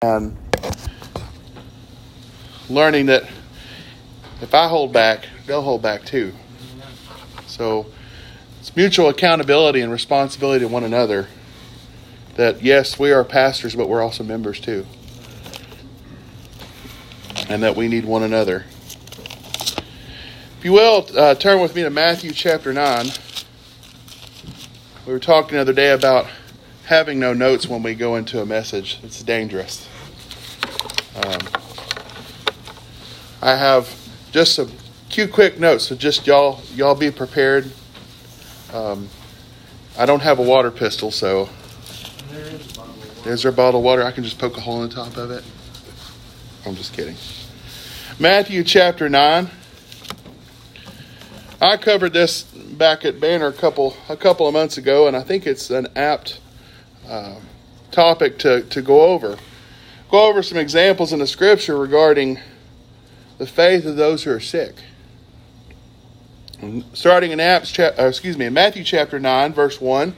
and learning that if I hold back, they'll hold back too. So it's mutual accountability and responsibility to one another. That yes, we are pastors, but we're also members too. And that we need one another. If you will, uh, turn with me to Matthew chapter 9. We were talking the other day about having no notes when we go into a message. It's dangerous. Um, I have just a few quick notes, so just y'all y'all be prepared. Um, I don't have a water pistol, so there's a bottle of water. I can just poke a hole in the top of it. I'm just kidding. Matthew chapter nine. I covered this back at Banner a couple a couple of months ago, and I think it's an apt uh, topic to, to go over. Go over some examples in the scripture regarding the faith of those who are sick. Starting in Acts, uh, excuse me, in Matthew chapter nine, verse one,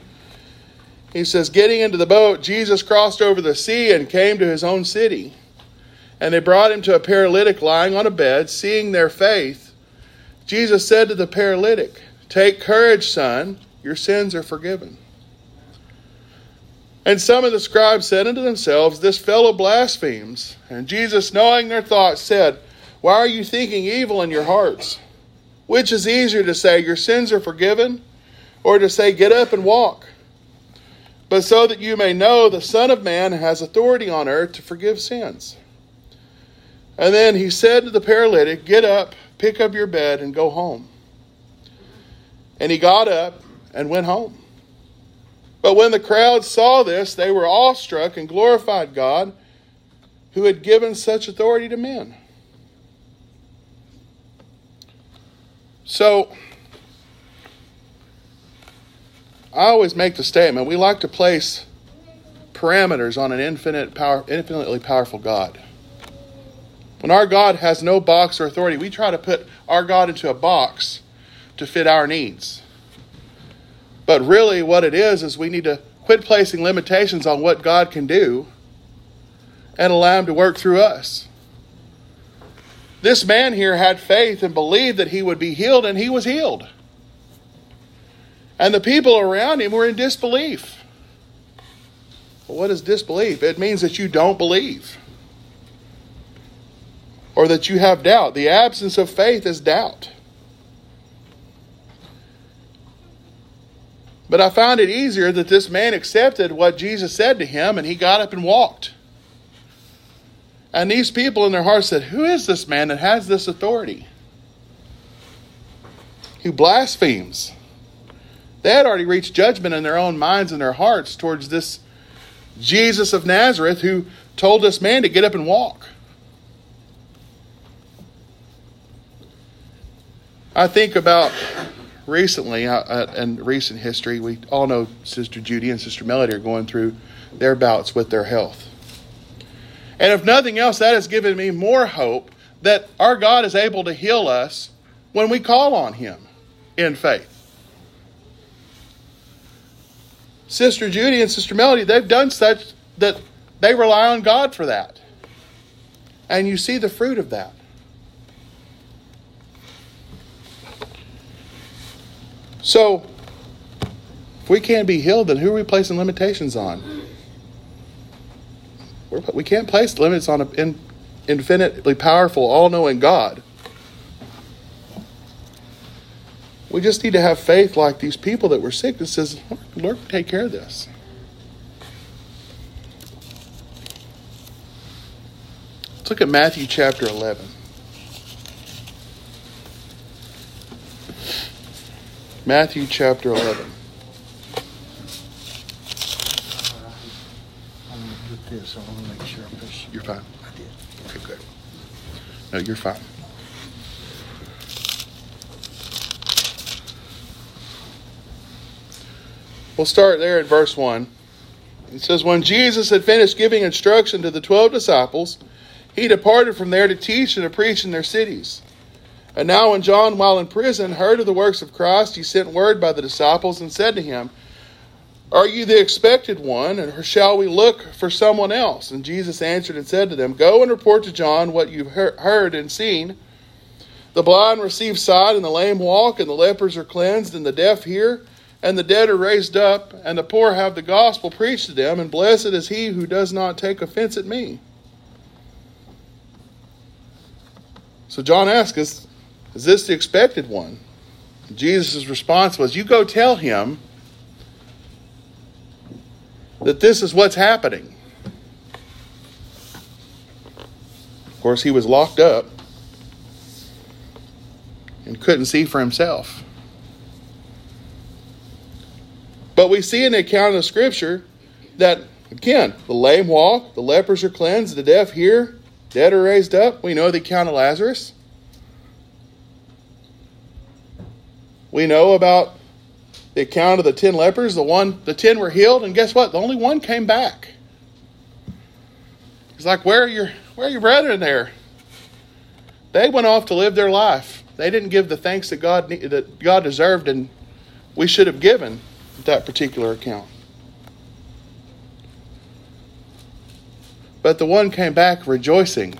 he says, "Getting into the boat, Jesus crossed over the sea and came to his own city, and they brought him to a paralytic lying on a bed. Seeing their faith, Jesus said to the paralytic." Take courage, son, your sins are forgiven. And some of the scribes said unto themselves, This fellow blasphemes. And Jesus, knowing their thoughts, said, Why are you thinking evil in your hearts? Which is easier to say, Your sins are forgiven, or to say, Get up and walk? But so that you may know the Son of Man has authority on earth to forgive sins. And then he said to the paralytic, Get up, pick up your bed, and go home. And he got up and went home. But when the crowd saw this, they were awestruck and glorified God who had given such authority to men. So, I always make the statement we like to place parameters on an infinite power, infinitely powerful God. When our God has no box or authority, we try to put our God into a box to fit our needs. But really, what it is, is we need to quit placing limitations on what God can do and allow Him to work through us. This man here had faith and believed that he would be healed, and he was healed. And the people around him were in disbelief. Well, what is disbelief? It means that you don't believe or that you have doubt. The absence of faith is doubt. But I found it easier that this man accepted what Jesus said to him and he got up and walked. And these people in their hearts said, Who is this man that has this authority? Who blasphemes. They had already reached judgment in their own minds and their hearts towards this Jesus of Nazareth who told this man to get up and walk. I think about recently, uh, uh, in recent history, we all know Sister Judy and Sister Melody are going through their bouts with their health. And if nothing else, that has given me more hope that our God is able to heal us when we call on Him in faith. Sister Judy and Sister Melody, they've done such that they rely on God for that. And you see the fruit of that. So, if we can't be healed, then who are we placing limitations on? We're, we can not place limits on an infinitely powerful, all knowing God. We just need to have faith like these people that were sick that says, Lord, take care of this. Let's look at Matthew chapter 11. Matthew chapter 11. I'm gonna get This, I want to make sure I. You're fine. I did. Okay, good. No, you're fine. We'll start there at verse 1. It says, When Jesus had finished giving instruction to the twelve disciples, he departed from there to teach and to preach in their cities. And now, when John, while in prison, heard of the works of Christ, he sent word by the disciples and said to him, Are you the expected one, or shall we look for someone else? And Jesus answered and said to them, Go and report to John what you've heard and seen. The blind receive sight, and the lame walk, and the lepers are cleansed, and the deaf hear, and the dead are raised up, and the poor have the gospel preached to them, and blessed is he who does not take offense at me. So John asks us, Is this the expected one? Jesus' response was, You go tell him that this is what's happening. Of course, he was locked up and couldn't see for himself. But we see in the account of the scripture that, again, the lame walk, the lepers are cleansed, the deaf hear, dead are raised up. We know the account of Lazarus. We know about the account of the ten lepers, the one the ten were healed, and guess what? The only one came back. He's like, Where are your where are your brethren there? They went off to live their life. They didn't give the thanks that God that God deserved and we should have given that particular account. But the one came back rejoicing.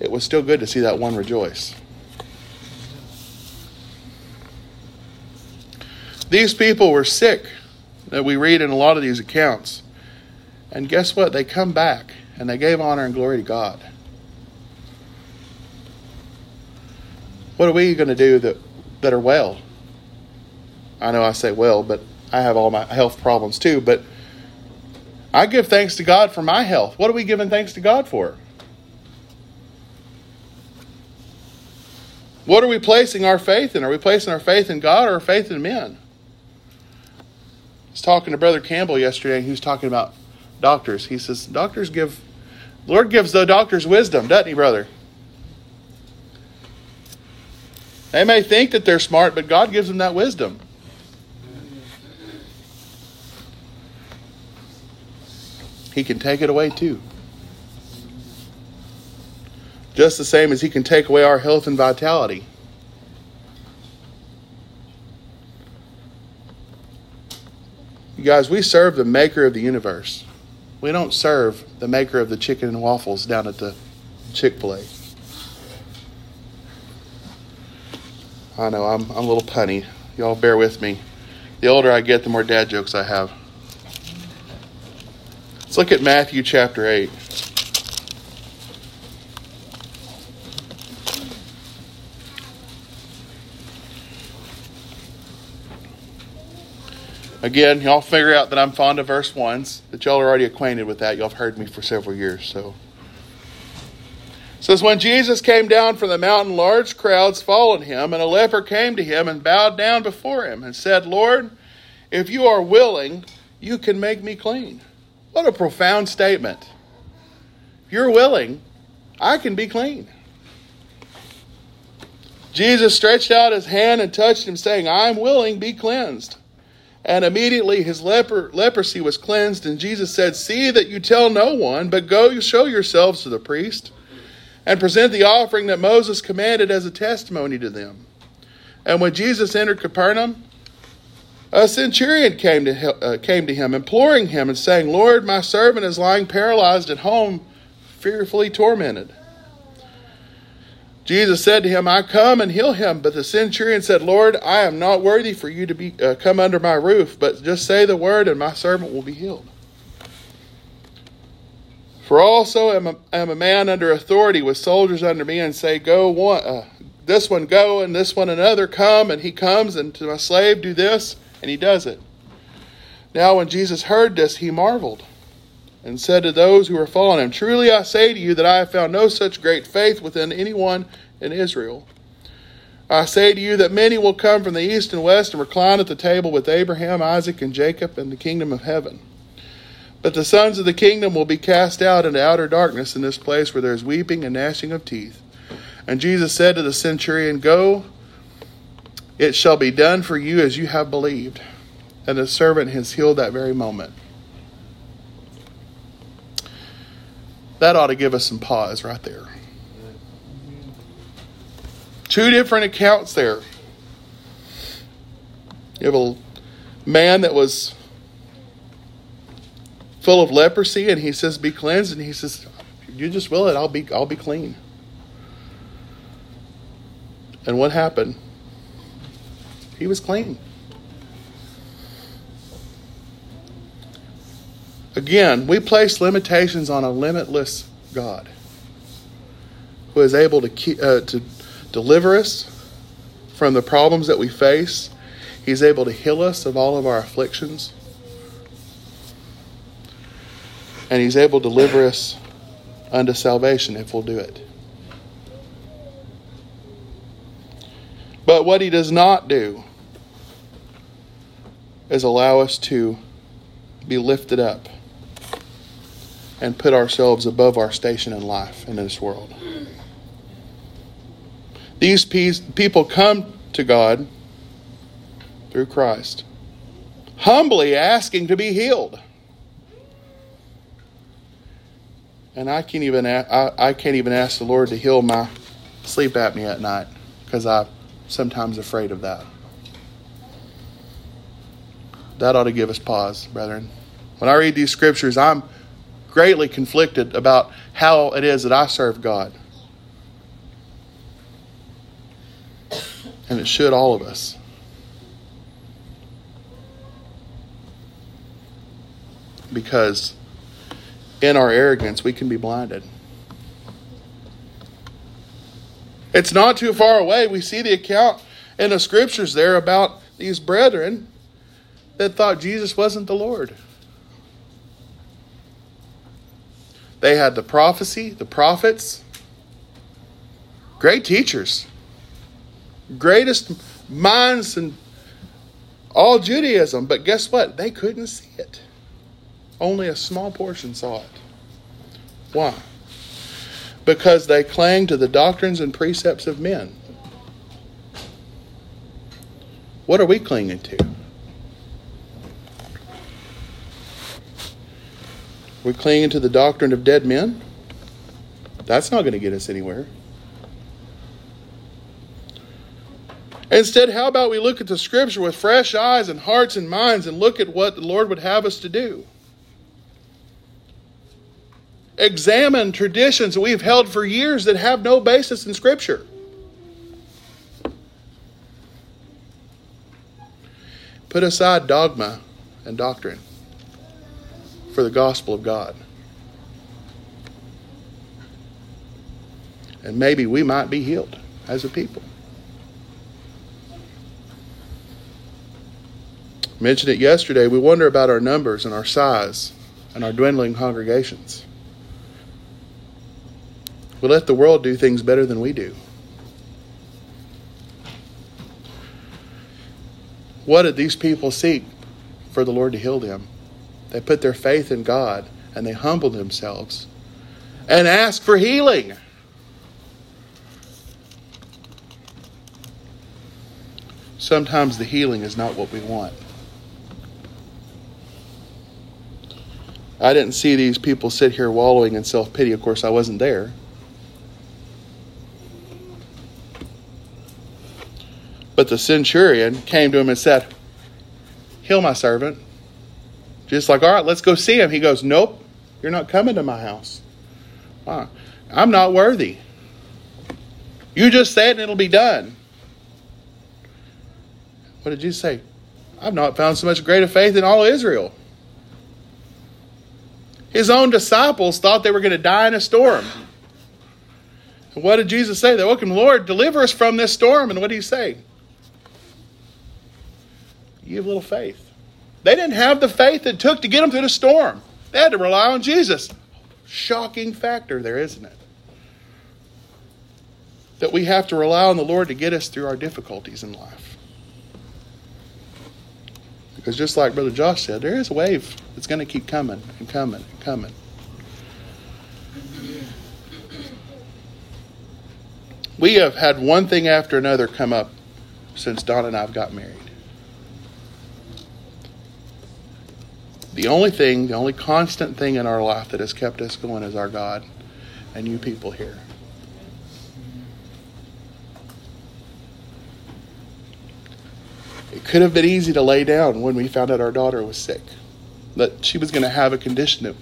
It was still good to see that one rejoice. These people were sick that we read in a lot of these accounts. And guess what? They come back and they gave honor and glory to God. What are we going to do that, that are well? I know I say well, but I have all my health problems too. But I give thanks to God for my health. What are we giving thanks to God for? What are we placing our faith in? Are we placing our faith in God or our faith in men? Was talking to Brother Campbell yesterday, and he was talking about doctors. He says, Doctors give, Lord gives the doctors wisdom, doesn't he, brother? They may think that they're smart, but God gives them that wisdom. He can take it away too. Just the same as He can take away our health and vitality. You guys, we serve the maker of the universe. We don't serve the maker of the chicken and waffles down at the Chick fil A. I know, I'm, I'm a little punny. Y'all bear with me. The older I get, the more dad jokes I have. Let's look at Matthew chapter 8. Again, y'all figure out that I'm fond of verse ones, that y'all are already acquainted with that. Y'all have heard me for several years, so. Says, When Jesus came down from the mountain, large crowds followed him, and a leper came to him and bowed down before him and said, Lord, if you are willing, you can make me clean. What a profound statement. If you're willing, I can be clean. Jesus stretched out his hand and touched him, saying, I am willing, be cleansed. And immediately his leper, leprosy was cleansed, and Jesus said, See that you tell no one, but go show yourselves to the priest, and present the offering that Moses commanded as a testimony to them. And when Jesus entered Capernaum, a centurion came to, uh, came to him, imploring him and saying, Lord, my servant is lying paralyzed at home, fearfully tormented. Jesus said to him, I come and heal him. But the centurion said, Lord, I am not worthy for you to be uh, come under my roof, but just say the word, and my servant will be healed. For also am a, am a man under authority with soldiers under me, and say, Go one, uh, this one go, and this one another come, and he comes, and to my slave do this, and he does it. Now when Jesus heard this, he marveled and said to those who were following him, Truly I say to you that I have found no such great faith within anyone in Israel. I say to you that many will come from the east and west and recline at the table with Abraham, Isaac, and Jacob in the kingdom of heaven. But the sons of the kingdom will be cast out into outer darkness in this place where there is weeping and gnashing of teeth. And Jesus said to the centurion, Go, it shall be done for you as you have believed. And the servant has healed that very moment. That ought to give us some pause right there. Two different accounts there. You have a man that was full of leprosy and he says be cleansed and he says you just will it I'll be I'll be clean. And what happened? He was clean. Again, we place limitations on a limitless God who is able to keep, uh, to deliver us from the problems that we face. He's able to heal us of all of our afflictions. And he's able to deliver us unto salvation if we'll do it. But what he does not do is allow us to be lifted up and put ourselves above our station in life in this world. These people come to God through Christ, humbly asking to be healed. And I can't even I, I can't even ask the Lord to heal my sleep apnea at night because I'm sometimes afraid of that. That ought to give us pause, brethren. When I read these scriptures, I'm greatly conflicted about how it is that I serve God. And it should all of us. Because in our arrogance, we can be blinded. It's not too far away. We see the account in the scriptures there about these brethren that thought Jesus wasn't the Lord. They had the prophecy, the prophets, great teachers, greatest minds in all Judaism. But guess what? They couldn't see it. Only a small portion saw it. Why? Because they clung to the doctrines and precepts of men. What are we clinging to? We're clinging to the doctrine of dead men? That's not going to get us anywhere. Instead, how about we look at the scripture with fresh eyes and hearts and minds and look at what the Lord would have us to do? examine traditions that we've held for years that have no basis in Scripture. Put aside dogma and doctrine for the gospel of God. And maybe we might be healed as a people. mentioned it yesterday. We wonder about our numbers and our size and our dwindling congregations. We let the world do things better than we do. What did these people seek for the Lord to heal them? They put their faith in God and they humbled themselves and asked for healing. Sometimes the healing is not what we want. I didn't see these people sit here wallowing in self pity. Of course, I wasn't there. But the centurion came to him and said, Heal my servant. Just like, all right, let's go see him. He goes, Nope, you're not coming to my house. Why? I'm not worthy. You just say it and it'll be done. What did you say? I've not found so much greater faith in all Israel. His own disciples thought they were going to die in a storm. What did Jesus say? They welcome, Lord, deliver us from this storm. And what did he say? You have little faith. They didn't have the faith it took to get them through the storm. They had to rely on Jesus. Shocking factor there, isn't it? That we have to rely on the Lord to get us through our difficulties in life. Because just like Brother Josh said, there is a wave that's going to keep coming and coming and coming. We have had one thing after another come up since Don and I have got married. The only thing, the only constant thing in our life that has kept us going is our God and you people here. It could have been easy to lay down when we found out our daughter was sick, that she was going to have a condition that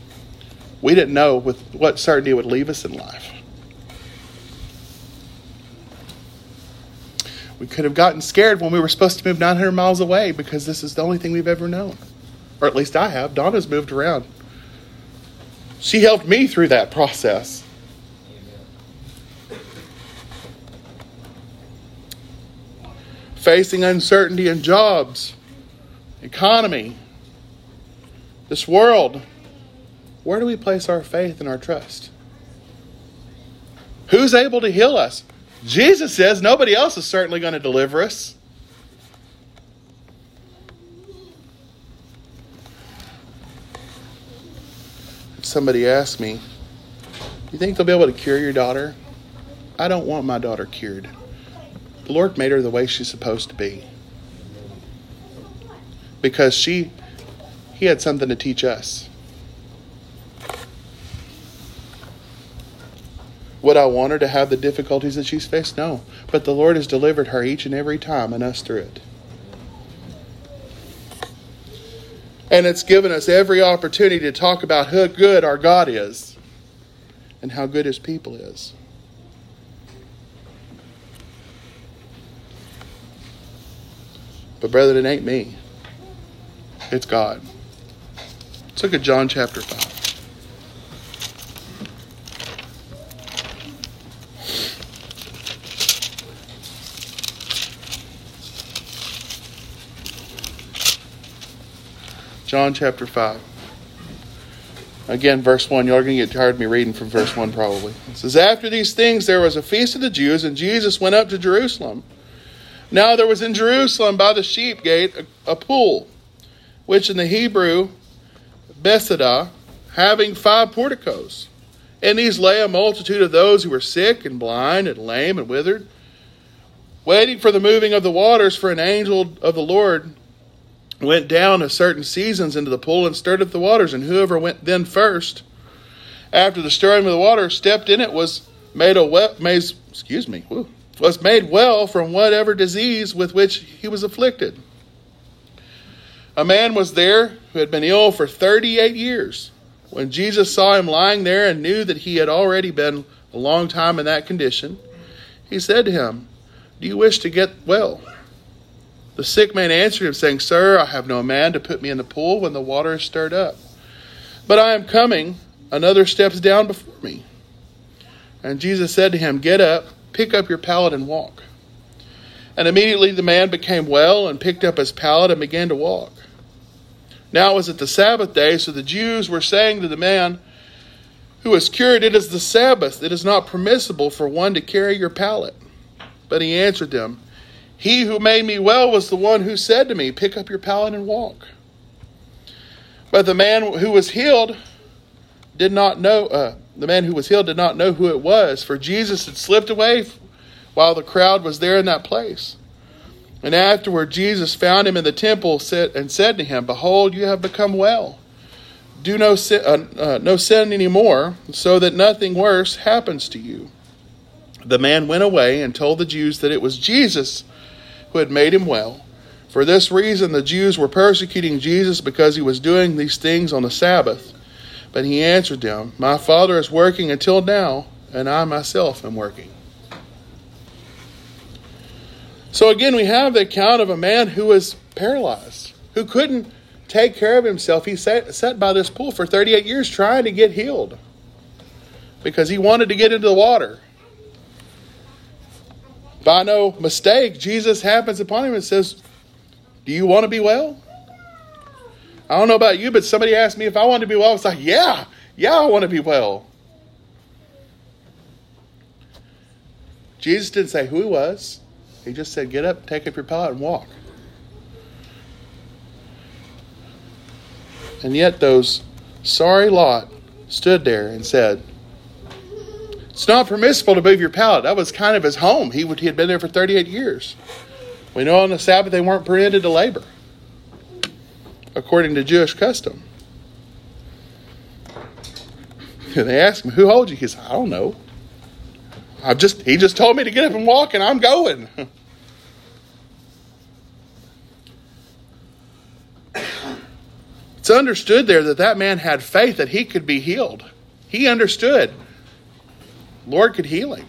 we didn't know with what certainty would leave us in life. We could have gotten scared when we were supposed to move 900 miles away because this is the only thing we've ever known. Or at least I have. Donna's moved around. She helped me through that process. Facing uncertainty in jobs, economy, this world, where do we place our faith and our trust? Who's able to heal us? Jesus says nobody else is certainly going to deliver us. Somebody asked me, You think they'll be able to cure your daughter? I don't want my daughter cured. The Lord made her the way she's supposed to be. Because she he had something to teach us. Would I want her to have the difficulties that she's faced? No. But the Lord has delivered her each and every time and us through it. And it's given us every opportunity to talk about how good our God is and how good his people is. But, brother, it ain't me, it's God. Let's look at John chapter 5. John chapter 5. Again, verse 1. Y'all are going to get tired of me reading from verse 1 probably. It says, After these things there was a feast of the Jews, and Jesus went up to Jerusalem. Now there was in Jerusalem by the sheep gate a, a pool, which in the Hebrew, Bethesda, having five porticos. In these lay a multitude of those who were sick and blind and lame and withered, waiting for the moving of the waters, for an angel of the Lord went down at certain seasons into the pool and stirred up the waters, and whoever went then first, after the stirring of the water, stepped in it, was made a well, made, excuse me, was made well from whatever disease with which he was afflicted. A man was there who had been ill for thirty-eight years. When Jesus saw him lying there and knew that he had already been a long time in that condition, he said to him, Do you wish to get well? The sick man answered him, saying, Sir, I have no man to put me in the pool when the water is stirred up. But I am coming. Another steps down before me. And Jesus said to him, Get up, pick up your pallet, and walk. And immediately the man became well and picked up his pallet and began to walk. Now it was at the Sabbath day, so the Jews were saying to the man who was cured, It is the Sabbath. It is not permissible for one to carry your pallet. But he answered them, he who made me well was the one who said to me, Pick up your pallet and walk. But the man who was healed did not know, uh, the man who was healed did not know who it was, for Jesus had slipped away while the crowd was there in that place. And afterward, Jesus found him in the temple and said to him, Behold, you have become well. Do no sin, uh, uh, no sin anymore, so that nothing worse happens to you. The man went away and told the Jews that it was Jesus who had made him well. For this reason, the Jews were persecuting Jesus because he was doing these things on the Sabbath. But he answered them, My Father is working until now, and I myself am working. So again, we have the account of a man who was paralyzed, who couldn't take care of himself. He sat, sat by this pool for 38 years trying to get healed because he wanted to get into the water by no mistake, Jesus happens upon him and says, Do you want to be well? I don't know about you, but somebody asked me if I wanted to be well. I was like, Yeah, yeah, I want to be well. Jesus didn't say who he was. He just said, Get up, take up your pallet, and walk. And yet, those sorry lot stood there and said, it's not permissible to move your pallet. That was kind of his home. He, would, he had been there for 38 years. We know on the Sabbath they weren't permitted to labor, according to Jewish custom. And they asked him, Who holds you? He said, I don't know. I just he just told me to get up and walk and I'm going. it's understood there that that man had faith that he could be healed. He understood Lord could heal him.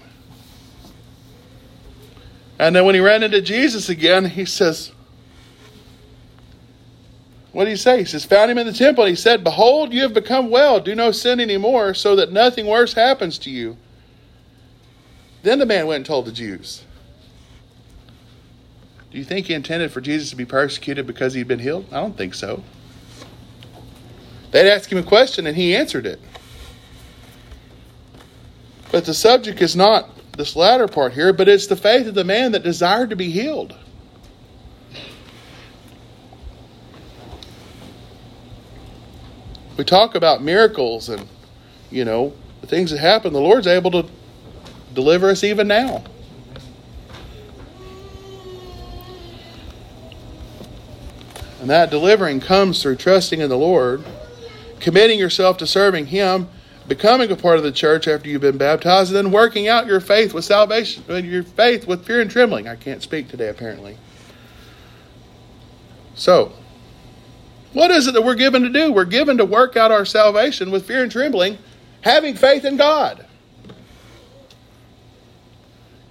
And then when he ran into Jesus again, he says, What did he say? He says, Found him in the temple. And he said, Behold, you have become well. Do no sin anymore, so that nothing worse happens to you. Then the man went and told the Jews. Do you think he intended for Jesus to be persecuted because he'd been healed? I don't think so. They'd ask him a question and he answered it. But the subject is not this latter part here, but it's the faith of the man that desired to be healed. We talk about miracles and, you know, the things that happen. The Lord's able to deliver us even now. And that delivering comes through trusting in the Lord, committing yourself to serving Him, becoming a part of the church after you've been baptized, and then working out your faith with salvation, your faith with fear and trembling. I can't speak today, apparently. So, what is it that we're given to do? We're given to work out our salvation with fear and trembling, having faith in God.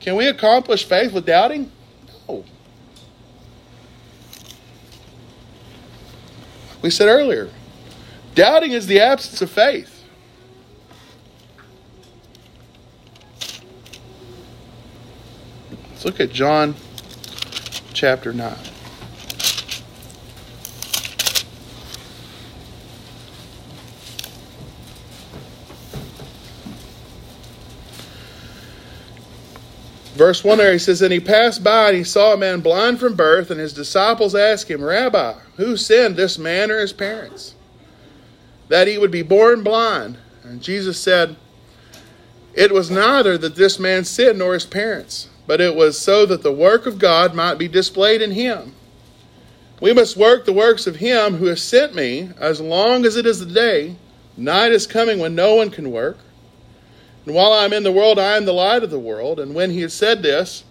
Can we accomplish faith with doubting? No. We said earlier, doubting is the absence of faith. Let's look at John chapter 9. Verse 1 there, he says, And he passed by and he saw a man blind from birth, and his disciples asked him, Rabbi, who sinned, this man or his parents, that he would be born blind? And Jesus said, It was neither that this man sinned nor his parents, but it was so that the work of God might be displayed in him. We must work the works of him who has sent me as long as it is the day. Night is coming when no one can work. And while I am in the world, I am the light of the world. And when he had said this,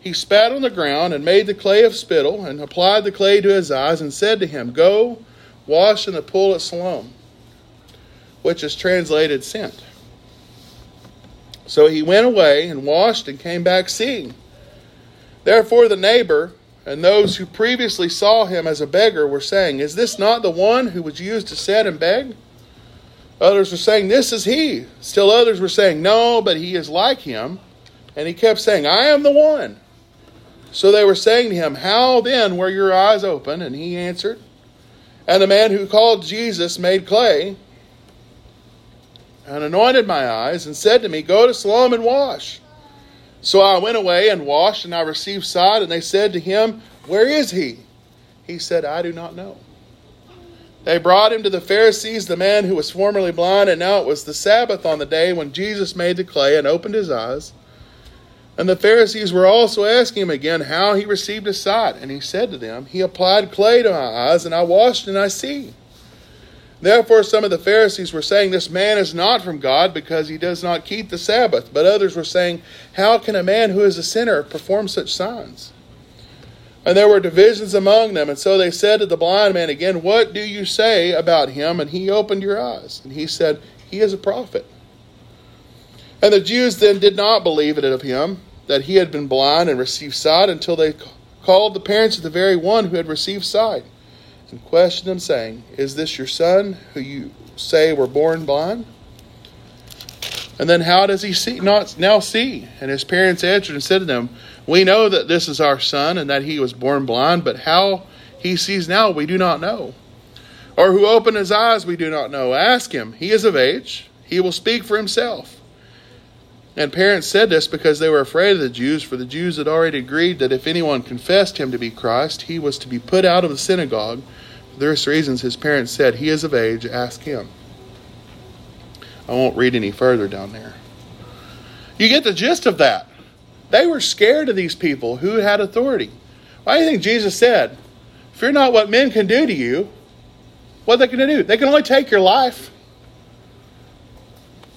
he spat on the ground and made the clay of spittle and applied the clay to his eyes and said to him, Go, wash in the pool at Siloam, which is translated sent. So he went away and washed and came back seeing. Therefore the neighbor and those who previously saw him as a beggar were saying, Is this not the one who was used to sit and beg? Others were saying, This is he. Still others were saying, No, but he is like him. And he kept saying, I am the one. So they were saying to him, How then were your eyes open? And he answered, And the man who called Jesus made clay and anointed my eyes and said to me, Go to Siloam and wash. So I went away and washed, and I received sight. And they said to him, Where is he? He said, I do not know. They brought him to the Pharisees, the man who was formerly blind, and now it was the Sabbath on the day when Jesus made the clay and opened his eyes. And the Pharisees were also asking him again how he received his sight. And he said to them, He applied clay to my eyes, and I washed, and I see. Therefore, some of the Pharisees were saying, This man is not from God because he does not keep the Sabbath. But others were saying, How can a man who is a sinner perform such signs? And there were divisions among them. And so they said to the blind man again, What do you say about him? And he opened your eyes. And he said, He is a prophet. And the Jews then did not believe it of him that he had been blind and received sight until they called the parents of the very one who had received sight and questioned him, saying, Is this your son who you say were born blind? And then how does he see not now see? And his parents answered and said to them, We know that this is our son and that he was born blind, but how he sees now we do not know. Or who opened his eyes we do not know. Ask him. He is of age. He will speak for himself. And parents said this because they were afraid of the Jews, for the Jews had already agreed that if anyone confessed him to be Christ, he was to be put out of the synagogue. For reasons his parents said, He is of age, ask him. I won't read any further down there. You get the gist of that. They were scared of these people who had authority. Why do you think Jesus said, Fear not what men can do to you? What are they going to do? They can only take your life.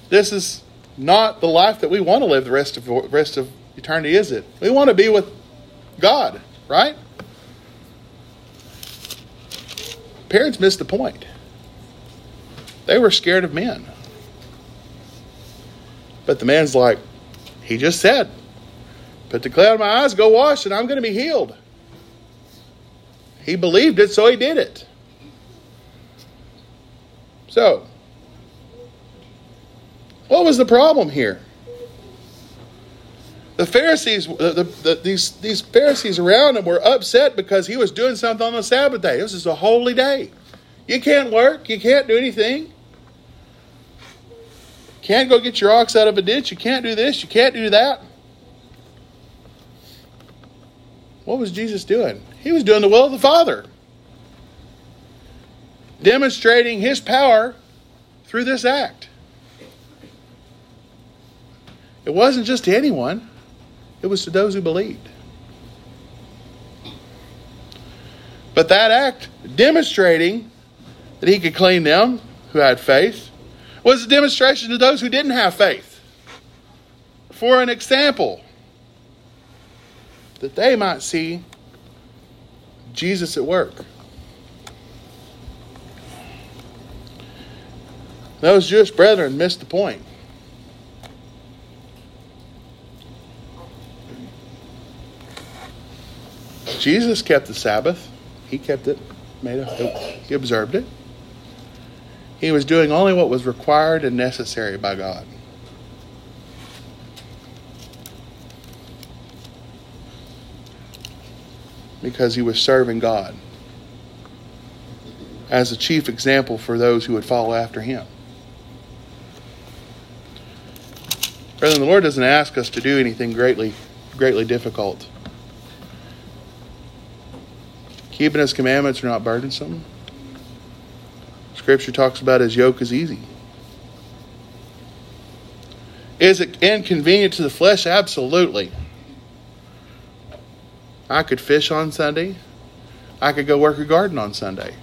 This is not the life that we want to live the rest of rest of eternity, is it? We want to be with God, right? Parents missed the point. They were scared of men. But the man's like, he just said, Put the clay on my eyes, go wash, and I'm going to be healed. He believed it, so he did it. So, what was the problem here? The Pharisees, the, the, the, these, these Pharisees around him were upset because he was doing something on the Sabbath day. This is a holy day. You can't work, you can't do anything. Can't go get your ox out of a ditch. You can't do this. You can't do that. What was Jesus doing? He was doing the will of the Father, demonstrating his power through this act. It wasn't just to anyone, it was to those who believed. But that act demonstrating that he could clean them who had faith was a demonstration to those who didn't have faith for an example that they might see Jesus at work. Those Jewish brethren missed the point. Jesus kept the Sabbath. He kept it, made a, he observed it. He was doing only what was required and necessary by God. because he was serving God as a chief example for those who would follow after him. Brethren, the Lord doesn't ask us to do anything greatly, greatly difficult. Keeping his commandments are not burdensome. Scripture talks about his yoke is easy. Is it inconvenient to the flesh? Absolutely. I could fish on Sunday. I could go work a garden on Sunday.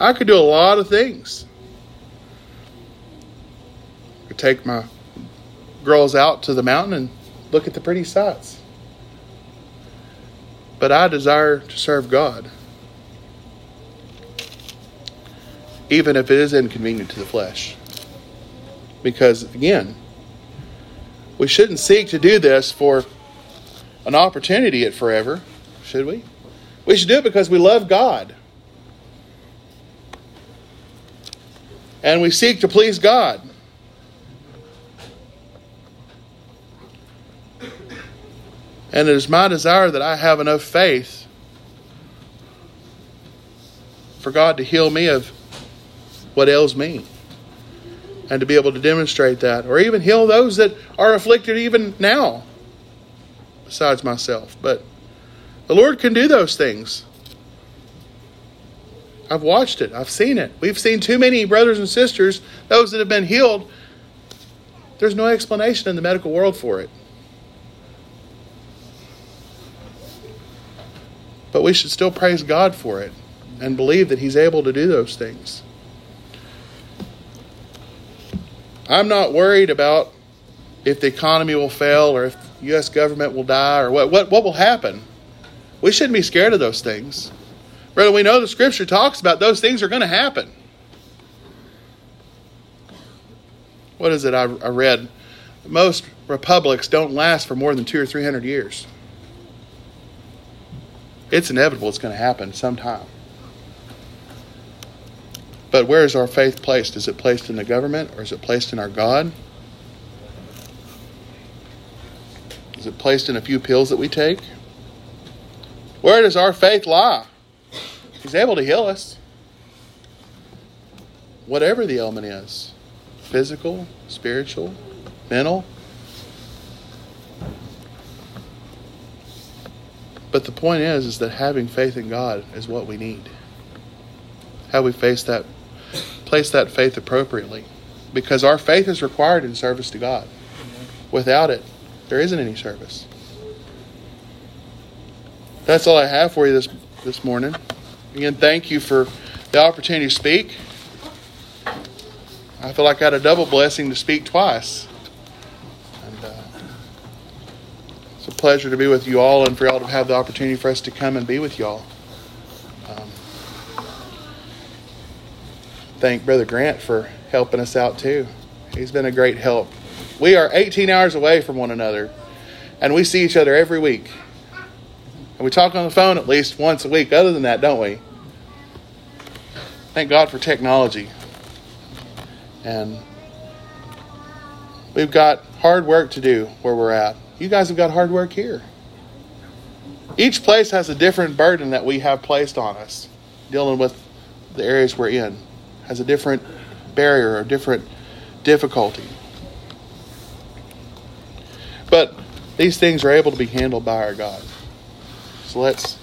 I could do a lot of things. I could take my girls out to the mountain and look at the pretty sights. But I desire to serve God, even if it is inconvenient to the flesh. Because, again, we shouldn't seek to do this for an opportunity at forever, should we? We should do it because we love God. And we seek to please God. And it is my desire that I have enough faith for God to heal me of what ails me. And to be able to demonstrate that, or even heal those that are afflicted even now besides myself. But the Lord can do those things. I've watched it, I've seen it. We've seen too many brothers and sisters, those that have been healed. There's no explanation in the medical world for it. But we should still praise God for it and believe that He's able to do those things. I'm not worried about if the economy will fail or if the U.S. government will die or what, what, what will happen. We shouldn't be scared of those things. Brother, we know the scripture talks about those things are going to happen. What is it I, I read? Most republics don't last for more than two or three hundred years. It's inevitable it's going to happen sometime. But where is our faith placed? Is it placed in the government or is it placed in our God? Is it placed in a few pills that we take? Where does our faith lie? He's able to heal us. Whatever the ailment is physical, spiritual, mental. But the point is, is that having faith in God is what we need. How we face that, place that faith appropriately, because our faith is required in service to God. Without it, there isn't any service. That's all I have for you this this morning. Again, thank you for the opportunity to speak. I feel like I had a double blessing to speak twice. Pleasure to be with you all and for y'all to have the opportunity for us to come and be with y'all. Um, thank Brother Grant for helping us out too. He's been a great help. We are 18 hours away from one another, and we see each other every week. And we talk on the phone at least once a week. Other than that, don't we? Thank God for technology. And we've got hard work to do where we're at. You guys have got hard work here. Each place has a different burden that we have placed on us, dealing with the areas we're in, has a different barrier or different difficulty. But these things are able to be handled by our God. So let's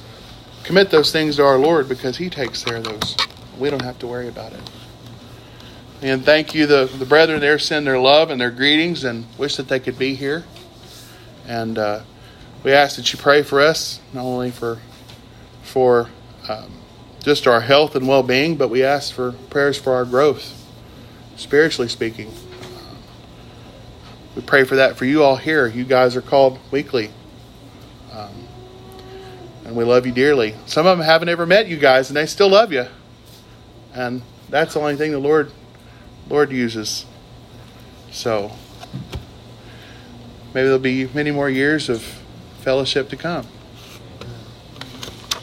commit those things to our Lord because He takes care of those. We don't have to worry about it. And thank you, the, the brethren there send their love and their greetings and wish that they could be here. And uh, we ask that you pray for us, not only for for um, just our health and well being, but we ask for prayers for our growth, spiritually speaking. We pray for that for you all here. You guys are called weekly. Um, and we love you dearly. Some of them haven't ever met you guys, and they still love you. And that's the only thing the Lord Lord uses. So maybe there'll be many more years of fellowship to come.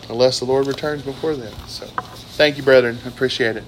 Unless the Lord returns before then. So thank you, brethren. I appreciate it.